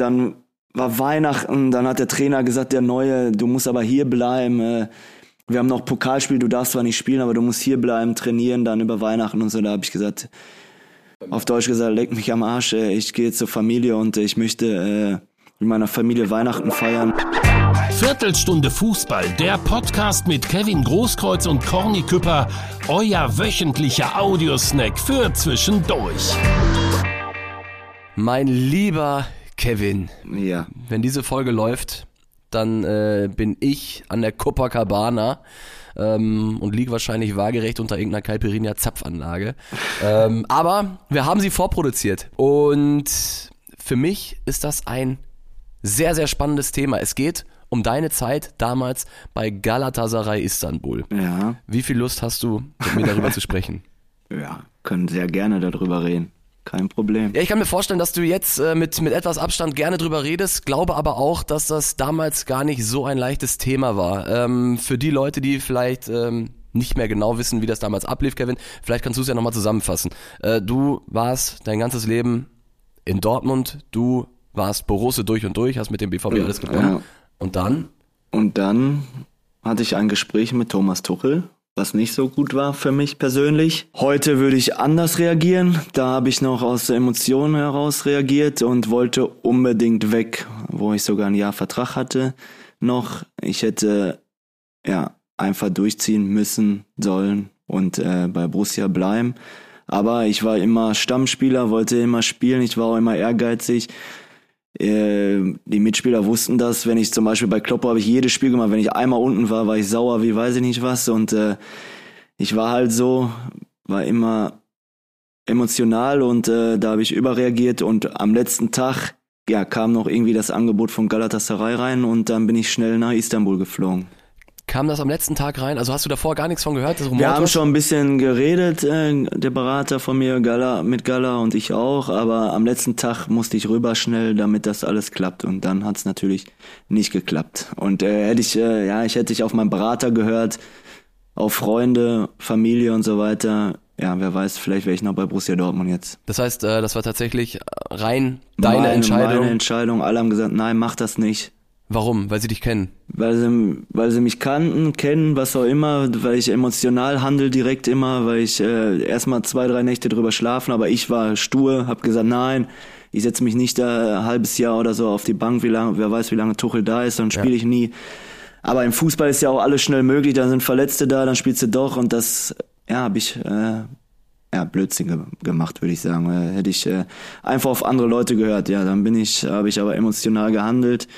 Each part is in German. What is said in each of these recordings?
dann war Weihnachten, dann hat der Trainer gesagt, der Neue, du musst aber hier bleiben. Äh, wir haben noch Pokalspiel, du darfst zwar nicht spielen, aber du musst hier bleiben, trainieren, dann über Weihnachten und so. Da habe ich gesagt, auf Deutsch gesagt, leck mich am Arsch, äh, ich gehe zur Familie und ich möchte äh, mit meiner Familie Weihnachten feiern. Viertelstunde Fußball, der Podcast mit Kevin Großkreuz und Corny Küpper, euer wöchentlicher Audiosnack für zwischendurch. Mein lieber Kevin, Ja, wenn diese Folge läuft, dann äh, bin ich an der Copacabana ähm, und liege wahrscheinlich waagerecht unter irgendeiner Caipirinha Zapfanlage. ähm, aber wir haben sie vorproduziert und für mich ist das ein sehr, sehr spannendes Thema. Es geht um deine Zeit damals bei Galatasaray Istanbul. ja, Wie viel Lust hast du, mit mir darüber zu sprechen? ja, können sehr gerne darüber reden. Kein Problem. Ja, ich kann mir vorstellen, dass du jetzt äh, mit, mit etwas Abstand gerne drüber redest, glaube aber auch, dass das damals gar nicht so ein leichtes Thema war. Ähm, für die Leute, die vielleicht ähm, nicht mehr genau wissen, wie das damals ablief, Kevin, vielleicht kannst du es ja nochmal zusammenfassen. Äh, du warst dein ganzes Leben in Dortmund, du warst Borussia durch und durch, hast mit dem BVB alles gewonnen. Ja. Und dann? Und dann hatte ich ein Gespräch mit Thomas Tuchel, was nicht so gut war für mich persönlich. Heute würde ich anders reagieren. Da habe ich noch aus der Emotion heraus reagiert und wollte unbedingt weg, wo ich sogar ein Jahr Vertrag hatte noch. Ich hätte ja einfach durchziehen müssen sollen und äh, bei Borussia bleiben. Aber ich war immer Stammspieler, wollte immer spielen, ich war auch immer ehrgeizig. Äh, die Mitspieler wussten das. Wenn ich zum Beispiel bei Kloppo habe ich jedes Spiel gemacht. Wenn ich einmal unten war, war ich sauer, wie weiß ich nicht was. Und äh, ich war halt so, war immer emotional und äh, da habe ich überreagiert. Und am letzten Tag ja, kam noch irgendwie das Angebot von Galatasaray rein und dann bin ich schnell nach Istanbul geflogen. Kam das am letzten Tag rein? Also hast du davor gar nichts von gehört? Das Wir haben schon ein bisschen geredet, äh, der Berater von mir, Gala, mit Gala und ich auch, aber am letzten Tag musste ich rüber schnell, damit das alles klappt und dann hat's natürlich nicht geklappt. Und äh, hätte ich, äh, ja, ich hätte ich auf meinen Berater gehört, auf Freunde, Familie und so weiter. Ja, wer weiß, vielleicht wäre ich noch bei Borussia Dortmund jetzt. Das heißt, äh, das war tatsächlich rein deine meine, Entscheidung. Meine Entscheidung. Alle haben gesagt, nein, mach das nicht. Warum? Weil sie dich kennen. Weil sie, weil sie mich kannten, kennen, was auch immer, weil ich emotional handel direkt immer, weil ich äh, erstmal zwei, drei Nächte drüber schlafen, aber ich war stur, hab gesagt, nein, ich setze mich nicht da ein halbes Jahr oder so auf die Bank, wie lange, wer weiß, wie lange Tuchel da ist, dann spiele ich nie. Aber im Fußball ist ja auch alles schnell möglich, dann sind Verletzte da, dann spielst du doch und das, ja, habe ich äh, ja, Blödsinn ge gemacht, würde ich sagen. Äh, hätte ich äh, einfach auf andere Leute gehört, ja, dann bin ich, habe ich aber emotional gehandelt.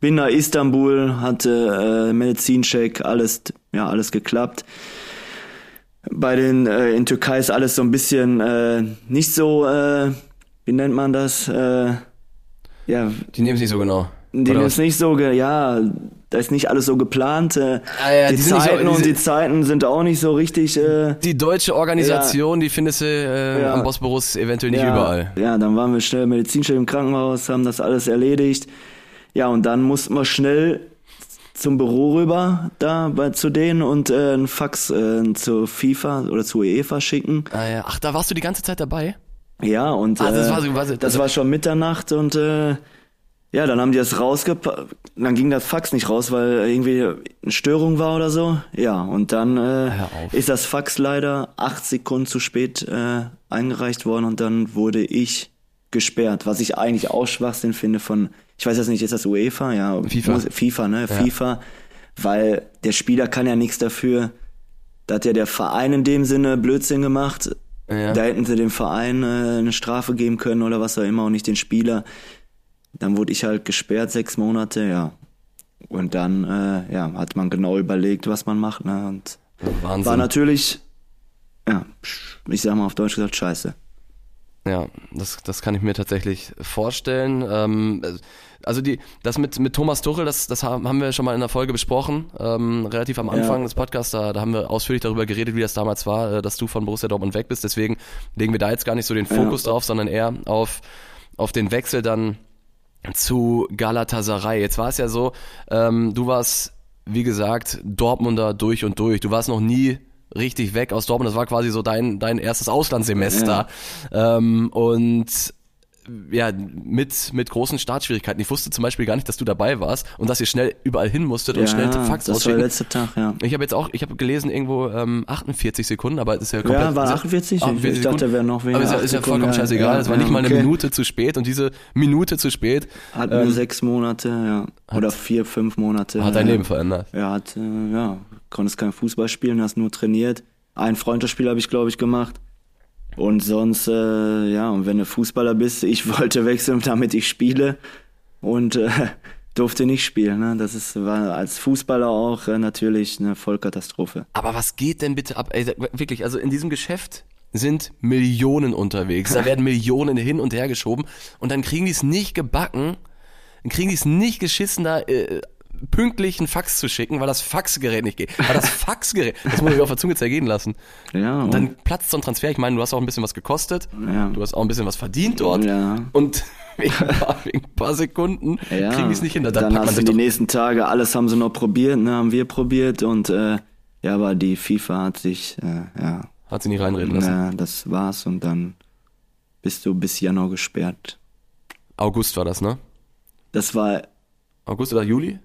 Bin nach Istanbul, hatte äh, Medizincheck, alles, ja, alles geklappt. Bei den äh, in Türkei ist alles so ein bisschen äh, nicht so, äh, wie nennt man das? Äh, ja, Die nehmen es nicht so genau. die Oder ist nicht so, ge ja, da ist nicht alles so geplant. Äh, Ah ja, die, die nicht so- Zeiten und die Zeiten sind auch nicht so richtig. Äh, Die deutsche Organisation, die findest du äh, Ja. am Bosporus eventuell nicht ja, überall. Ja, dann waren wir schnell medizinstelle im Krankenhaus, haben das alles erledigt. Ja, und dann mussten wir schnell zum Büro rüber, da bei, zu denen und äh, einen Fax äh, zur FIFA oder zur UEFA schicken. Ah, ja. Ach, da warst du die ganze Zeit dabei? Ja, und Ah, das äh, war so- war so- das war schon Mitternacht und äh, ja, dann haben die das rausgepackt. Dann ging das Fax nicht raus, weil irgendwie eine Störung war oder so. Ja, und dann äh, auf. ist das Fax leider acht Sekunden zu spät äh, eingereicht worden und dann wurde ich gesperrt, was ich eigentlich auch Schwachsinn finde von, ich weiß jetzt nicht, ist das UEFA? Ja, FIFA. FIFA, ne? FIFA, weil der Spieler kann ja nichts dafür. Da hat ja der Verein in dem Sinne Blödsinn gemacht. Ja. Da hätten sie dem Verein äh, eine Strafe geben können oder was auch immer und nicht den Spieler. Dann wurde ich halt gesperrt, sechs Monate, ja. Und dann äh, ja, hat man genau überlegt, was man macht. Ne? Und Wahnsinn. war natürlich, ja, ich sag mal auf Deutsch gesagt, scheiße. Ja, das, das kann ich mir tatsächlich vorstellen. Ähm, also die, das mit, mit Thomas Tuchel, das, das haben wir schon mal in der Folge besprochen, ähm, relativ am Anfang Ja. des Podcasts, da, da haben wir ausführlich darüber geredet, wie das damals war, äh, dass du von Borussia Dortmund weg bist. Deswegen legen wir da jetzt gar nicht so den Fokus drauf, sondern eher auf, auf den Wechsel dann zu Galatasaray. Jetzt war es ja so, ähm, du warst, wie gesagt, Dortmunder durch und durch. Du warst noch nie richtig weg aus Dortmund. Das war quasi so dein, dein erstes Auslandssemester. Ähm, und ja, mit, mit großen Startschwierigkeiten. Ich wusste zum Beispiel gar nicht, dass du dabei warst und dass ihr schnell überall hin musstet und schnell Fax das war der letzte Tag, ja. Ich habe jetzt auch, ich habe gelesen irgendwo ähm, 48 Sekunden, aber es ist ja komplett... Ja, war 48? 48 ich dachte, wäre noch weniger. Aber ist ja, ist ja vollkommen scheißegal. Ja, es war ja, nicht mal eine okay. Minute zu spät und diese Minute zu spät Hat nur sechs Monate, ja. Oder vier, fünf Monate. hat dein ja. Leben verändert. Ja, hat, äh, ja, konntest kein Fußball spielen, hast nur trainiert. Ein Freundschaftsspiel habe ich, glaube ich, gemacht. Und sonst, äh, ja, und wenn du Fußballer bist, ich wollte wechseln, damit ich spiele und äh, durfte nicht spielen. Ne? Das ist, war als Fußballer auch äh, natürlich eine Vollkatastrophe. Aber was geht denn bitte ab? Ey, wirklich, also in diesem Geschäft sind Millionen unterwegs. Da werden Millionen hin und her geschoben und dann kriegen die es nicht gebacken, dann kriegen die es nicht geschissen, da äh, pünktlich einen Fax zu schicken, weil das Faxgerät nicht geht. Weil das Faxgerät, das muss ich auf der Zunge zergehen lassen. Ja, Und dann platzt so ein Transfer. Ich meine, du hast auch ein bisschen was gekostet. Ja. Du hast auch ein bisschen was verdient dort. Ja. Und wegen ein paar, wegen ein paar Sekunden ja, kriegen die es nicht hin. Da, da dann man hast du die nächsten Tage, alles haben sie noch probiert, ne, haben wir probiert und äh, ja, aber die FIFA hat sich, äh, ja, hat sie nicht reinreden lassen. na, das war's und dann bist du bis Januar gesperrt. August war das, ne? Das war August oder Juli?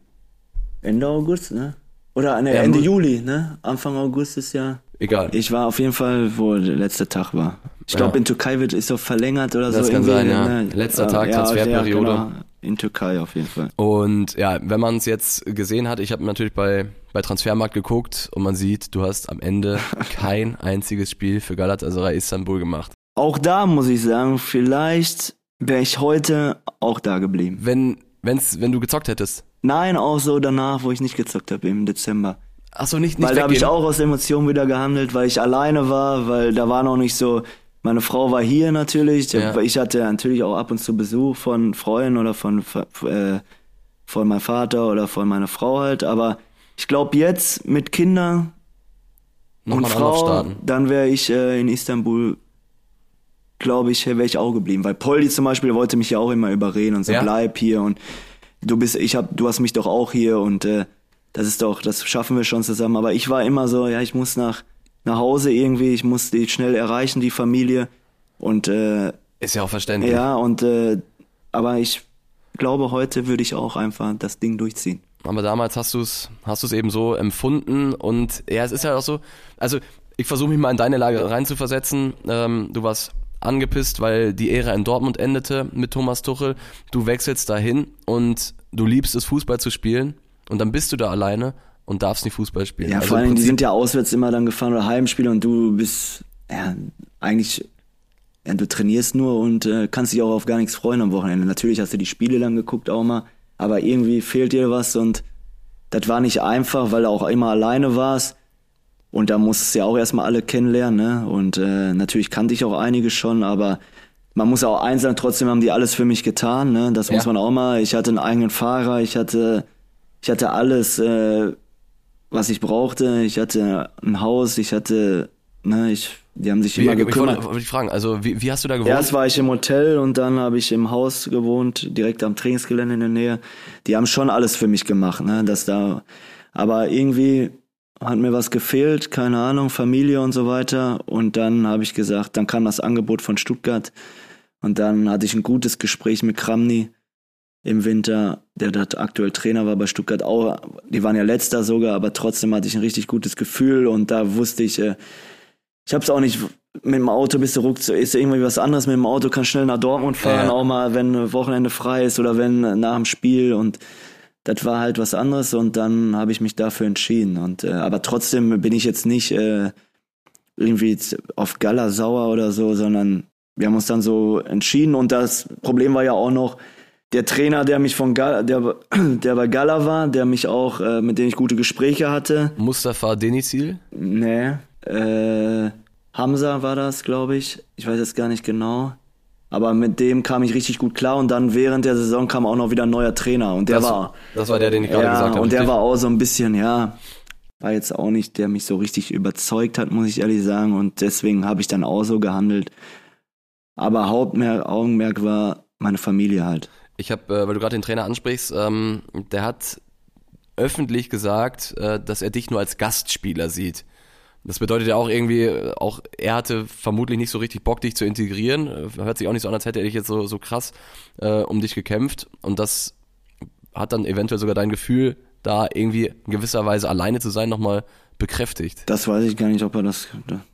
Ende August, ne? Oder ne, Ja, Ende mu- Juli, ne? Anfang August ist ja. Egal. Ich war auf jeden Fall, wo der letzte Tag war. Ich glaube, Ja. in Türkei wird ist doch verlängert oder Das so. kann irgendwie, sein, ja. ne? Letzter Tag, Ja, Transferperiode. Ja, genau. In Türkei auf jeden Fall. Und ja, wenn man es jetzt gesehen hat, ich habe natürlich bei, bei Transfermarkt geguckt und man sieht, du hast am Ende kein einziges Spiel für Galatasaray Istanbul gemacht. Auch da muss ich sagen, vielleicht wäre ich heute auch da geblieben. Wenn, wenn's, wenn du gezockt hättest. Nein, auch so danach, wo ich nicht gezockt habe im Dezember. Achso, nicht, nicht Weil da habe ich auch aus Emotionen wieder gehandelt, weil ich alleine war, weil da war noch nicht so, meine Frau war hier natürlich, Ja. ich hatte natürlich auch ab und zu Besuch von Freunden oder von, äh, von meinem Vater oder von meiner Frau halt, aber ich glaube jetzt mit Kindern und Nochmal Anlauf Frau, dann wäre ich äh, in Istanbul, glaube ich, wäre ich auch geblieben, weil Poldi zum Beispiel wollte mich ja auch immer überreden und so, Ja? bleib hier und du bist, ich hab, du hast mich doch auch hier und äh, das ist doch, das schaffen wir schon zusammen. Aber ich war immer so, ja, ich muss nach nach Hause irgendwie, ich muss die schnell erreichen, die Familie und äh, Ist ja auch verständlich. ja und äh, aber ich glaube, heute würde ich auch einfach das Ding durchziehen. Aber damals hast du es hast du's eben so empfunden und ja, es ist ja auch so, also ich versuche mich mal in deine Lage reinzuversetzen. Ähm, du warst angepisst, weil die Ära in Dortmund endete mit Thomas Tuchel. Du wechselst dahin und du liebst es, Fußball zu spielen und dann bist du da alleine und darfst nicht Fußball spielen. Ja, Also vor allem, die sind ja auswärts immer dann gefahren oder Heimspiele und du bist ja eigentlich ja, du trainierst nur und äh, kannst dich auch auf gar nichts freuen am Wochenende. Natürlich hast du die Spiele dann geguckt auch mal, aber irgendwie fehlt dir was und das war nicht einfach, weil du auch immer alleine warst. Und da musstest du ja auch erstmal alle kennenlernen, ne? Und äh, natürlich kannte ich auch einige schon, aber man muss auch eins sagen, trotzdem haben die alles für mich getan, ne? Das muss Ja. man auch mal. Ich hatte einen eigenen Fahrer, ich hatte, ich hatte alles, äh, was ich brauchte. Ich hatte ein Haus, ich hatte, ne, ich, die haben sich wie, immer ich wollte, gekümmert. wollte ich fragen, also wie, wie hast du da gewohnt? Erst war ich im Hotel und dann habe ich im Haus gewohnt, direkt am Trainingsgelände in der Nähe. Die haben schon alles für mich gemacht, ne, dass da, aber irgendwie hat mir was gefehlt, keine Ahnung, Familie und so weiter. Und dann habe ich gesagt, dann kam das Angebot von Stuttgart und dann hatte ich ein gutes Gespräch mit Kramny im Winter, der dort aktuell Trainer war bei Stuttgart auch. Die waren ja letzter sogar, aber trotzdem hatte ich ein richtig gutes Gefühl und da wusste ich, äh, ich habe es auch nicht mit dem Auto bist du ruckzuck, ist irgendwie was anderes mit dem Auto, kann schnell nach Dortmund fahren, Ja. auch mal, wenn Wochenende frei ist oder wenn äh, nach dem Spiel und das war halt was anderes und dann habe ich mich dafür entschieden und äh, aber trotzdem bin ich jetzt nicht äh, irgendwie auf Gala sauer oder so, sondern wir haben uns dann so entschieden und das Problem war ja auch noch der Trainer, der mich von Gala, der, der bei Gala war, der mich auch, äh, mit dem ich gute Gespräche hatte, Mustafa Denizil? Nee, äh, Hamza war das, glaube ich. Ich weiß jetzt gar nicht genau. Aber mit dem kam ich richtig gut klar und dann während der Saison kam auch noch wieder ein neuer Trainer und der das, war, das war der, den ich gerade ja, gesagt habe. und der richtig? war auch so ein bisschen, ja, war jetzt auch nicht, der mich so richtig überzeugt hat, muss ich ehrlich sagen und deswegen habe ich dann auch so gehandelt. Aber Hauptmerk, Augenmerk war meine Familie halt. Ich habe, äh, weil du gerade den Trainer ansprichst, ähm, der hat öffentlich gesagt, äh, dass er dich nur als Gastspieler sieht. Das bedeutet ja auch irgendwie, auch er hatte vermutlich nicht so richtig Bock, dich zu integrieren. Hört sich auch nicht so an, als hätte er dich jetzt so, so krass äh, um dich gekämpft. Und das hat dann eventuell sogar dein Gefühl, da irgendwie in gewisser Weise alleine zu sein, nochmal bekräftigt. Das weiß ich gar nicht, ob er das,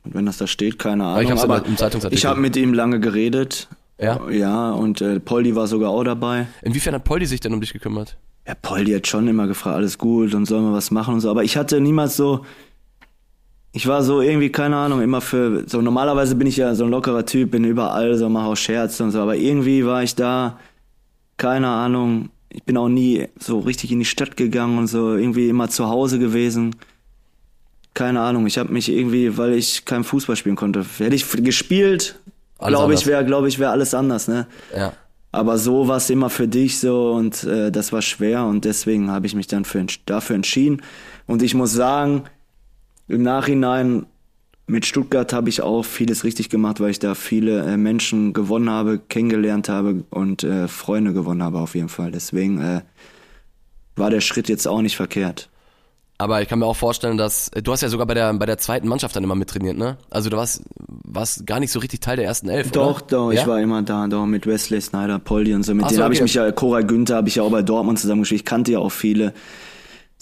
wenn das da steht, keine Ahnung. ich aber aber im Zeitungsartikel. ich habe mit ihm lange geredet. Ja? Ja, und äh, Poldi war sogar auch dabei. Inwiefern hat Poldi sich denn um dich gekümmert? Ja, Poldi hat schon immer gefragt, alles gut und sollen wir was machen und so. Aber ich hatte niemals so, ich war so irgendwie, keine Ahnung, immer für, so normalerweise bin ich ja so ein lockerer Typ, bin überall, so mache auch Scherze und so. Aber irgendwie war ich da, keine Ahnung, ich bin auch nie so richtig in die Stadt gegangen und so, irgendwie immer zu Hause gewesen. Keine Ahnung, ich habe mich irgendwie, weil ich kein Fußball spielen konnte, hätte ich gespielt, glaube ich, wäre, glaube ich, wäre alles anders, ne? Ja. Aber so war es immer für dich so und äh, das war schwer und deswegen habe ich mich dann für, dafür entschieden. Und ich muss sagen, im Nachhinein mit Stuttgart habe ich auch vieles richtig gemacht, weil ich da viele äh, Menschen gewonnen habe, kennengelernt habe und äh, Freunde gewonnen habe auf jeden Fall. Deswegen äh, war der Schritt jetzt auch nicht verkehrt. Aber ich kann mir auch vorstellen, dass äh, du hast ja sogar bei der bei der zweiten Mannschaft dann immer mittrainiert, ne? Also du warst warst gar nicht so richtig Teil der ersten Elf, Doch, oder? doch, ja? ich war immer da, doch mit Wesley Snyder, Poldi und so. Mit Ach denen so, habe ich okay. mich ja, Cora Günther habe ich ja auch bei Dortmund zusammengespielt. Ich kannte ja auch viele.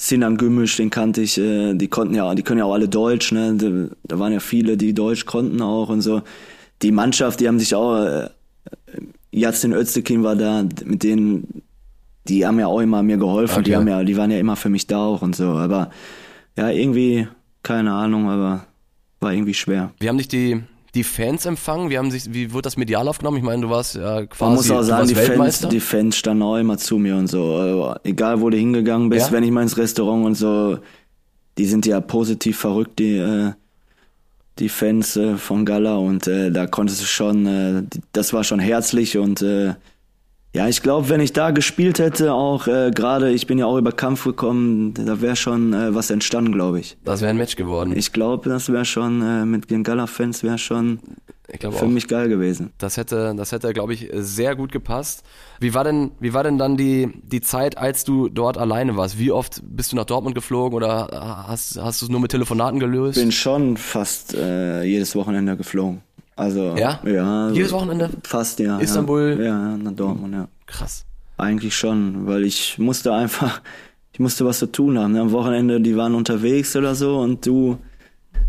Sinan Gümüsch, den kannte ich, äh, die konnten ja, die können ja auch alle Deutsch, ne? Da- Da waren ja viele, die Deutsch konnten auch und so. Die Mannschaft, die haben sich auch, äh, Yassin Öztekin war da, mit denen, die haben ja auch immer mir geholfen, die Okay. haben ja, die waren ja immer für mich da auch und so. Aber ja, irgendwie, keine Ahnung, aber war irgendwie schwer. Wie haben dich die die Fans empfangen? Wie haben sich wie wurde das medial aufgenommen? Ich meine, du warst ja quasi Man muss auch sagen, die Fans, die Fans standen auch immer zu mir und so. Also, egal, wo du hingegangen bist, Ja? wenn ich mal ins Restaurant und so, die sind ja positiv verrückt, die, äh, die Fans äh, von Gala und äh, da konntest du schon, äh, das war schon herzlich und äh, ja, ich glaube, wenn ich da gespielt hätte, auch äh, gerade, ich bin ja auch über Kampf gekommen, da wäre schon äh, was entstanden, glaube ich. das wäre ein Match geworden. Ich glaube, das wäre schon äh, mit den Gala-Fans wäre schon Ich für auch. mich geil gewesen. Das hätte, das hätte, glaube ich, sehr gut gepasst. Wie war denn, wie war denn dann die, die Zeit, als du dort alleine warst? Wie oft bist du nach Dortmund geflogen oder hast, hast du es nur mit Telefonaten gelöst? bin schon fast äh, jedes Wochenende geflogen. Also Ja? ja Jedes Wochenende? fast ja. Istanbul? Ja, ja nach Dortmund, ja. Krass. Eigentlich schon, weil ich musste einfach, ich musste was zu tun haben. Ne? Am Wochenende, die waren unterwegs oder so und du,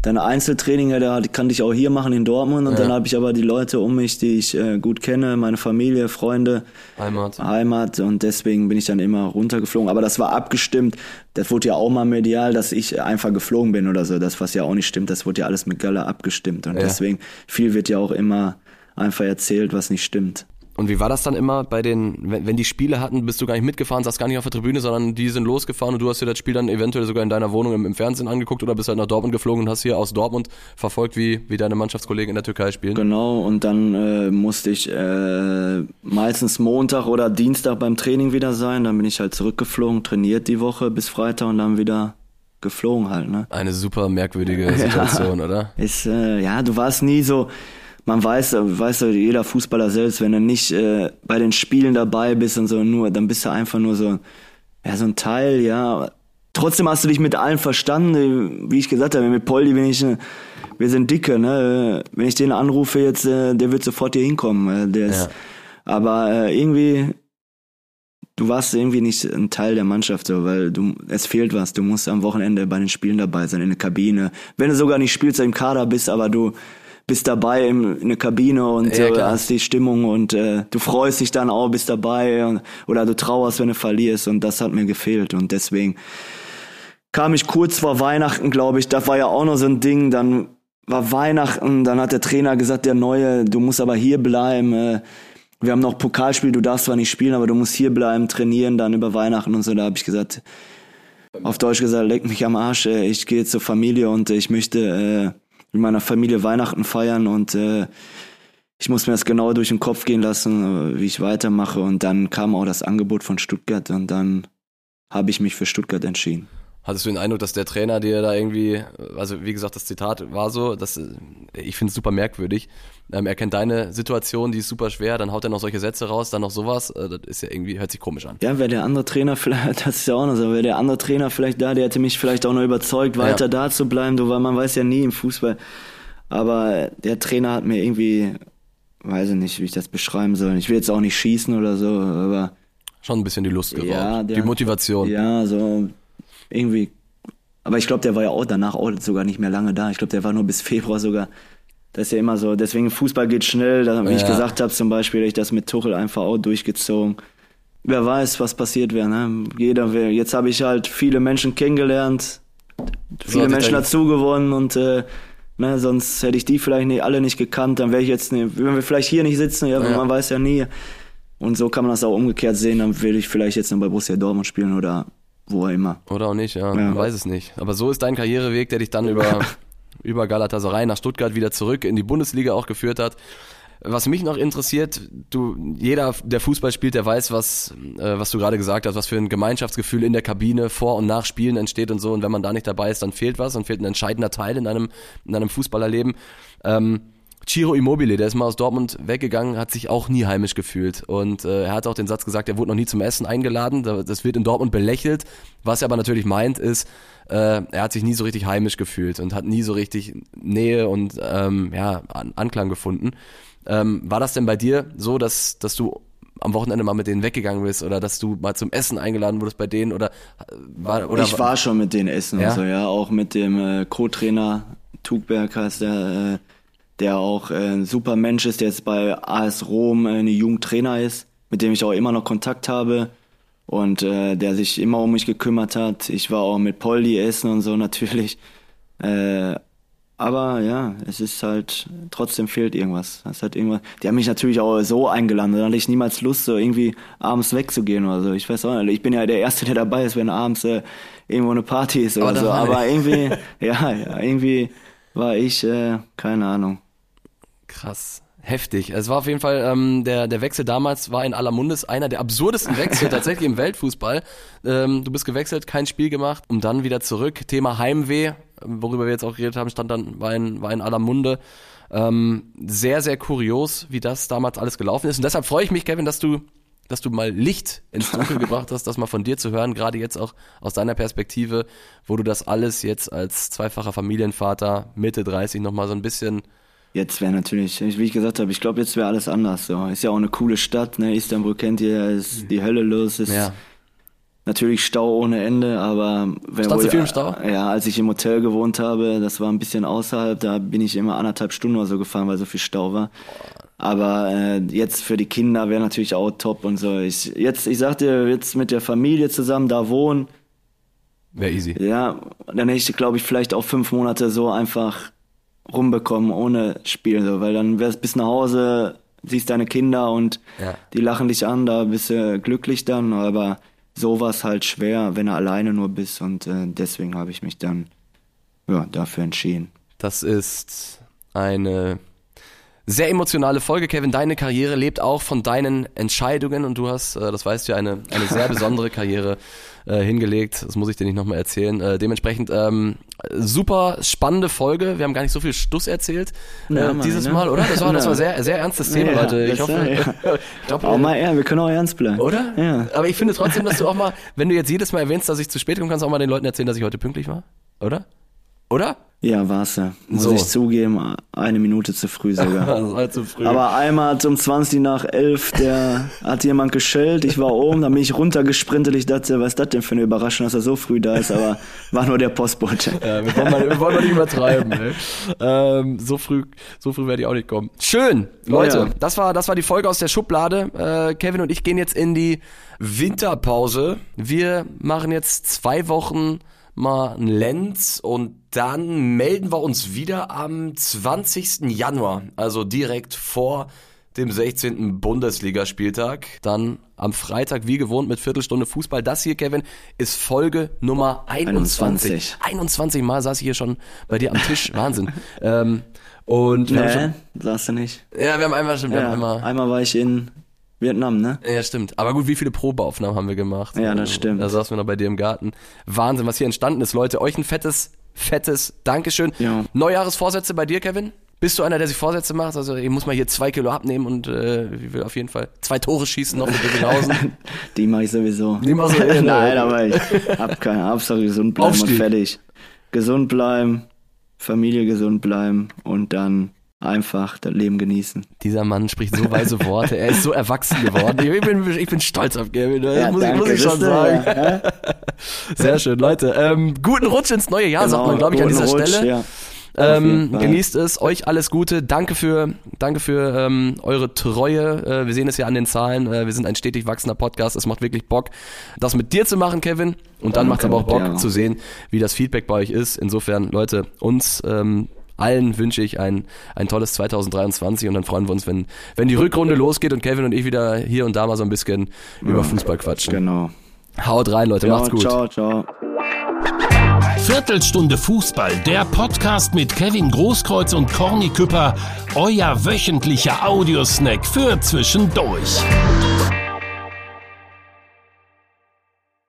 deine Einzeltraininge, da kann ich auch hier machen in Dortmund und Ja. dann habe ich aber die Leute um mich, die ich äh, gut kenne, meine Familie, Freunde, Heimat. Heimat und deswegen bin ich dann immer runtergeflogen. Aber das war abgestimmt. Das wurde ja auch mal medial, dass ich einfach geflogen bin oder so. Das, was ja auch nicht stimmt, das wurde ja alles mit Gala abgestimmt. Und Ja. deswegen, viel wird ja auch immer einfach erzählt, was nicht stimmt. Und wie war das dann immer bei den, wenn, wenn die Spiele hatten, bist du gar nicht mitgefahren, saß gar nicht auf der Tribüne, sondern die sind losgefahren und du hast dir das Spiel dann eventuell sogar in deiner Wohnung im, im Fernsehen angeguckt oder bist halt nach Dortmund geflogen und hast hier aus Dortmund verfolgt, wie, wie deine Mannschaftskollegen in der Türkei spielen. Genau, und dann äh, musste ich äh, meistens Montag oder Dienstag beim Training wieder sein. Dann bin ich halt zurückgeflogen, trainiert die Woche bis Freitag und dann wieder geflogen halt, ne? Eine super merkwürdige Situation, oder? Ist, äh, ja, du warst nie so, man weiß, äh, weiß jeder Fußballer selbst, wenn du nicht äh, bei den Spielen dabei bist und so nur, dann bist du einfach nur so, ja, so ein Teil, ja. Trotzdem hast du dich mit allen verstanden, wie ich gesagt habe, mit Poldi bin ich, äh, wir sind dicke, ne? Wenn ich den anrufe jetzt, äh, der wird sofort hier hinkommen. Äh, der ist, Ja. Aber äh, irgendwie, du warst irgendwie nicht ein Teil der Mannschaft, so, weil du, es fehlt was. Du musst am Wochenende bei den Spielen dabei sein, in der Kabine. Wenn du sogar nicht spielst, im Kader bist, aber du bist dabei im, in der Kabine und Ja, äh, hast die Stimmung und äh, du freust dich dann auch, bist dabei und, oder du trauerst, wenn du verlierst und das hat mir gefehlt und deswegen kam ich kurz vor Weihnachten, glaube ich, das war ja auch noch so ein Ding, dann war Weihnachten, dann hat der Trainer gesagt, der Neue, du musst aber hier bleiben, äh, wir haben noch Pokalspiel, du darfst zwar nicht spielen, aber du musst hier bleiben, trainieren, dann über Weihnachten und so, da habe ich gesagt, auf Deutsch gesagt, leck mich am Arsch, äh, ich gehe zur Familie und ich möchte äh, mit meiner Familie Weihnachten feiern und äh, ich muss mir das genau durch den Kopf gehen lassen, äh, wie ich weitermache und dann kam auch das Angebot von Stuttgart und dann habe ich mich für Stuttgart entschieden. Hattest du den Eindruck, dass der Trainer dir da irgendwie, also wie gesagt, das Zitat war so, dass ich finde es super merkwürdig. Ähm, er kennt deine Situation, die ist super schwer, dann haut er noch solche Sätze raus, dann noch sowas. Äh, das ist ja irgendwie, hört sich komisch an. Ja, wäre der andere Trainer vielleicht, das ist ja auch noch so, wäre der andere Trainer vielleicht da, der hätte mich vielleicht auch noch überzeugt, weiter ja. da zu bleiben, du, weil man weiß ja nie im Fußball. Aber der Trainer hat mir irgendwie, weiß ich nicht, wie ich das beschreiben soll. Ich will jetzt auch nicht schießen oder so, aber. Schon ein bisschen die Lust geraubt. Ja, der, die Motivation. Ja, so irgendwie. Aber ich glaube, der war ja auch danach auch sogar nicht mehr lange da. Ich glaube, der war nur bis Februar sogar. Das ist ja immer so. Deswegen Fußball geht schnell. Da, wie ja. ich gesagt habe, zum Beispiel, ich das mit Tuchel einfach auch durchgezogen. Wer weiß, was passiert wäre. Ne? Jeder will. Jetzt habe ich halt viele Menschen kennengelernt, viele so, Menschen dazu gewonnen und äh, ne, sonst hätte ich die vielleicht nicht, alle nicht gekannt. Dann wäre ich jetzt, ne, wenn wir vielleicht hier nicht sitzen, ja, ja. man weiß ja nie. Und so kann man das auch umgekehrt sehen. Dann will ich vielleicht jetzt noch bei Borussia Dortmund spielen oder wo er immer. Oder auch nicht, ja, ja. man weiß es nicht. Aber so ist dein Karriereweg, der dich dann über, über Galatasaray nach Stuttgart wieder zurück in die Bundesliga auch geführt hat. Was mich noch interessiert, du, jeder, der Fußball spielt, der weiß, was, äh, was du gerade gesagt hast, was für ein Gemeinschaftsgefühl in der Kabine vor und nach Spielen entsteht und so. Und wenn man da nicht dabei ist, dann fehlt was und fehlt ein entscheidender Teil in einem, in einem Fußballerleben. Ähm, Ciro Immobile, der ist mal aus Dortmund weggegangen, hat sich auch nie heimisch gefühlt. Und äh, er hat auch den Satz gesagt, er wurde noch nie zum Essen eingeladen. Das wird in Dortmund belächelt. Was er aber natürlich meint, ist, äh, er hat sich nie so richtig heimisch gefühlt und hat nie so richtig Nähe und ähm, ja, An Anklang gefunden. Ähm, war das denn bei dir so, dass, dass du am Wochenende mal mit denen weggegangen bist oder dass du mal zum Essen eingeladen wurdest bei denen oder äh, war oder ich war schon mit denen essen ja? und so ja auch mit dem äh, Co-Trainer Tugberg heißt der äh, der auch ein super Mensch ist, der jetzt bei AS Rom eine Jugendtrainer ist, mit dem ich auch immer noch Kontakt habe und äh, der sich immer um mich gekümmert hat. Ich war auch mit Poldi essen und so natürlich. Äh, aber ja, es ist halt, trotzdem fehlt irgendwas. Es hat irgendwas. Die haben mich natürlich auch so eingeladen, da hatte ich niemals Lust, so irgendwie abends wegzugehen oder so. Ich weiß auch nicht. Ich bin ja der Erste, der dabei ist, wenn abends äh, irgendwo eine Party ist oder oh, so. Aber irgendwie, ja, ja, irgendwie war ich, äh, keine Ahnung. Krass. Heftig. Es war auf jeden Fall, ähm, der, der Wechsel damals war in aller Mundes einer der absurdesten Wechsel tatsächlich im Weltfußball. Ähm, du bist gewechselt, kein Spiel gemacht, um dann wieder zurück. Thema Heimweh, worüber wir jetzt auch geredet haben, stand dann, war in, war in aller Munde. Ähm, sehr, sehr kurios, wie das damals alles gelaufen ist. Und deshalb freue ich mich, Kevin, dass du, dass du mal Licht ins Dunkel gebracht hast, das mal von dir zu hören, gerade jetzt auch aus deiner Perspektive, wo du das alles jetzt als zweifacher Familienvater Mitte 30 nochmal so ein bisschen Jetzt wäre natürlich, wie ich gesagt habe, ich glaube, jetzt wäre alles anders. So. Ist ja auch eine coole Stadt, ne? Istanbul kennt ihr, ist die Hölle los, ist ja. natürlich Stau ohne Ende, aber wenn Stand du viel im Stau? Ja, als ich im Hotel gewohnt habe, das war ein bisschen außerhalb, da bin ich immer anderthalb Stunden oder so gefahren, weil so viel Stau war. Aber äh, jetzt für die Kinder wäre natürlich auch top und so. Ich, jetzt, ich sag dir, jetzt mit der Familie zusammen da wohnen. Wäre easy. Ja, dann hätte ich, glaube ich, vielleicht auch fünf Monate so einfach rumbekommen ohne Spiel, so, weil dann wärst bis nach Hause, siehst deine Kinder und ja. die lachen dich an, da bist du glücklich dann, aber sowas halt schwer, wenn du alleine nur bist und äh, deswegen habe ich mich dann ja, dafür entschieden. Das ist eine sehr emotionale Folge, Kevin. Deine Karriere lebt auch von deinen Entscheidungen und du hast, äh, das weißt du, eine, eine sehr besondere Karriere äh, hingelegt. Das muss ich dir nicht nochmal erzählen. Äh, dementsprechend ähm, super spannende Folge. Wir haben gar nicht so viel Stuss erzählt äh, ja, Mann, dieses ne? Mal, oder? Das war, das war sehr, sehr ernstes Thema, ja, Leute. Ich hoffe, ja. ich glaub, auch mal eher, wir können auch ernst bleiben. Oder? Ja. Aber ich finde trotzdem, dass du auch mal, wenn du jetzt jedes Mal erwähnst, dass ich zu spät komme, kannst du auch mal den Leuten erzählen, dass ich heute pünktlich war. Oder? Oder? Ja, war's ja. Muss so. ich zugeben, eine Minute zu früh sogar. halt zu früh. Aber einmal hat um 20 nach 11, der hat jemand geschellt, ich war oben, dann bin ich runtergesprintet, ich dachte, was ist das denn für eine Überraschung, dass er so früh da ist, aber war nur der Postbote. Ja, wir wollen mal, wir wollen mal nicht übertreiben. Ne? Ähm, so früh, so früh werde ich auch nicht kommen. Schön, Leute, oh ja. das war, das war die Folge aus der Schublade. Äh, Kevin und ich gehen jetzt in die Winterpause. Wir machen jetzt zwei Wochen mal ein Lenz und dann melden wir uns wieder am 20. Januar, also direkt vor dem 16. Bundesligaspieltag. Dann am Freitag wie gewohnt mit Viertelstunde Fußball. Das hier, Kevin, ist Folge Nummer 21. 21, 21 Mal saß ich hier schon bei dir am Tisch. Wahnsinn. Ähm, und nee, schon, saß du nicht. Ja, wir haben einmal schon, wir ja, haben einmal, einmal war ich in Vietnam, ne? Ja, stimmt. Aber gut, wie viele Probeaufnahmen haben wir gemacht? Ja, das stimmt. Da saßen wir noch bei dir im Garten. Wahnsinn, was hier entstanden ist, Leute. Euch ein fettes, fettes Dankeschön. Ja. Neujahresvorsätze bei dir, Kevin? Bist du einer, der sich Vorsätze macht? Also ich muss mal hier zwei Kilo abnehmen und äh, ich will auf jeden Fall zwei Tore schießen noch mit Bövinghausen. Die mache ich sowieso. Die machst du eh, ne? Nein, aber ich hab keine Hauptsache gesund bleiben Aufstieg. und fertig. Gesund bleiben, Familie gesund bleiben und dann einfach das Leben genießen. Dieser Mann spricht so weise Worte. Er ist so erwachsen geworden. Ich bin, ich bin stolz auf Kevin. Das Ja, muss, ich, muss ich schon sagen. ja. Sehr schön, Leute. Ähm, guten Rutsch ins neue Jahr, sagt man, glaube ich, an dieser Rutsch, Stelle. Ja. Ähm, genießt es, euch alles Gute. Danke für, danke für ähm, eure Treue. Äh, wir sehen es ja an den Zahlen. Äh, wir sind ein stetig wachsender Podcast. Es macht wirklich Bock, das mit dir zu machen, Kevin. Und dann macht es aber auch Bock zu sehen, wie das Feedback bei euch ist. Insofern, Leute, uns ähm, allen wünsche ich ein, ein tolles 2023 und dann freuen wir uns, wenn, wenn die Rückrunde losgeht und Kevin und ich wieder hier und da mal so ein bisschen über Fußball quatschen. Genau. Haut rein, Leute, Ja, macht's gut. Ciao, ciao. Viertelstunde Fußball, der Podcast mit Kevin Großkreuz und Corny Küpper, euer wöchentlicher Audiosnack für zwischendurch.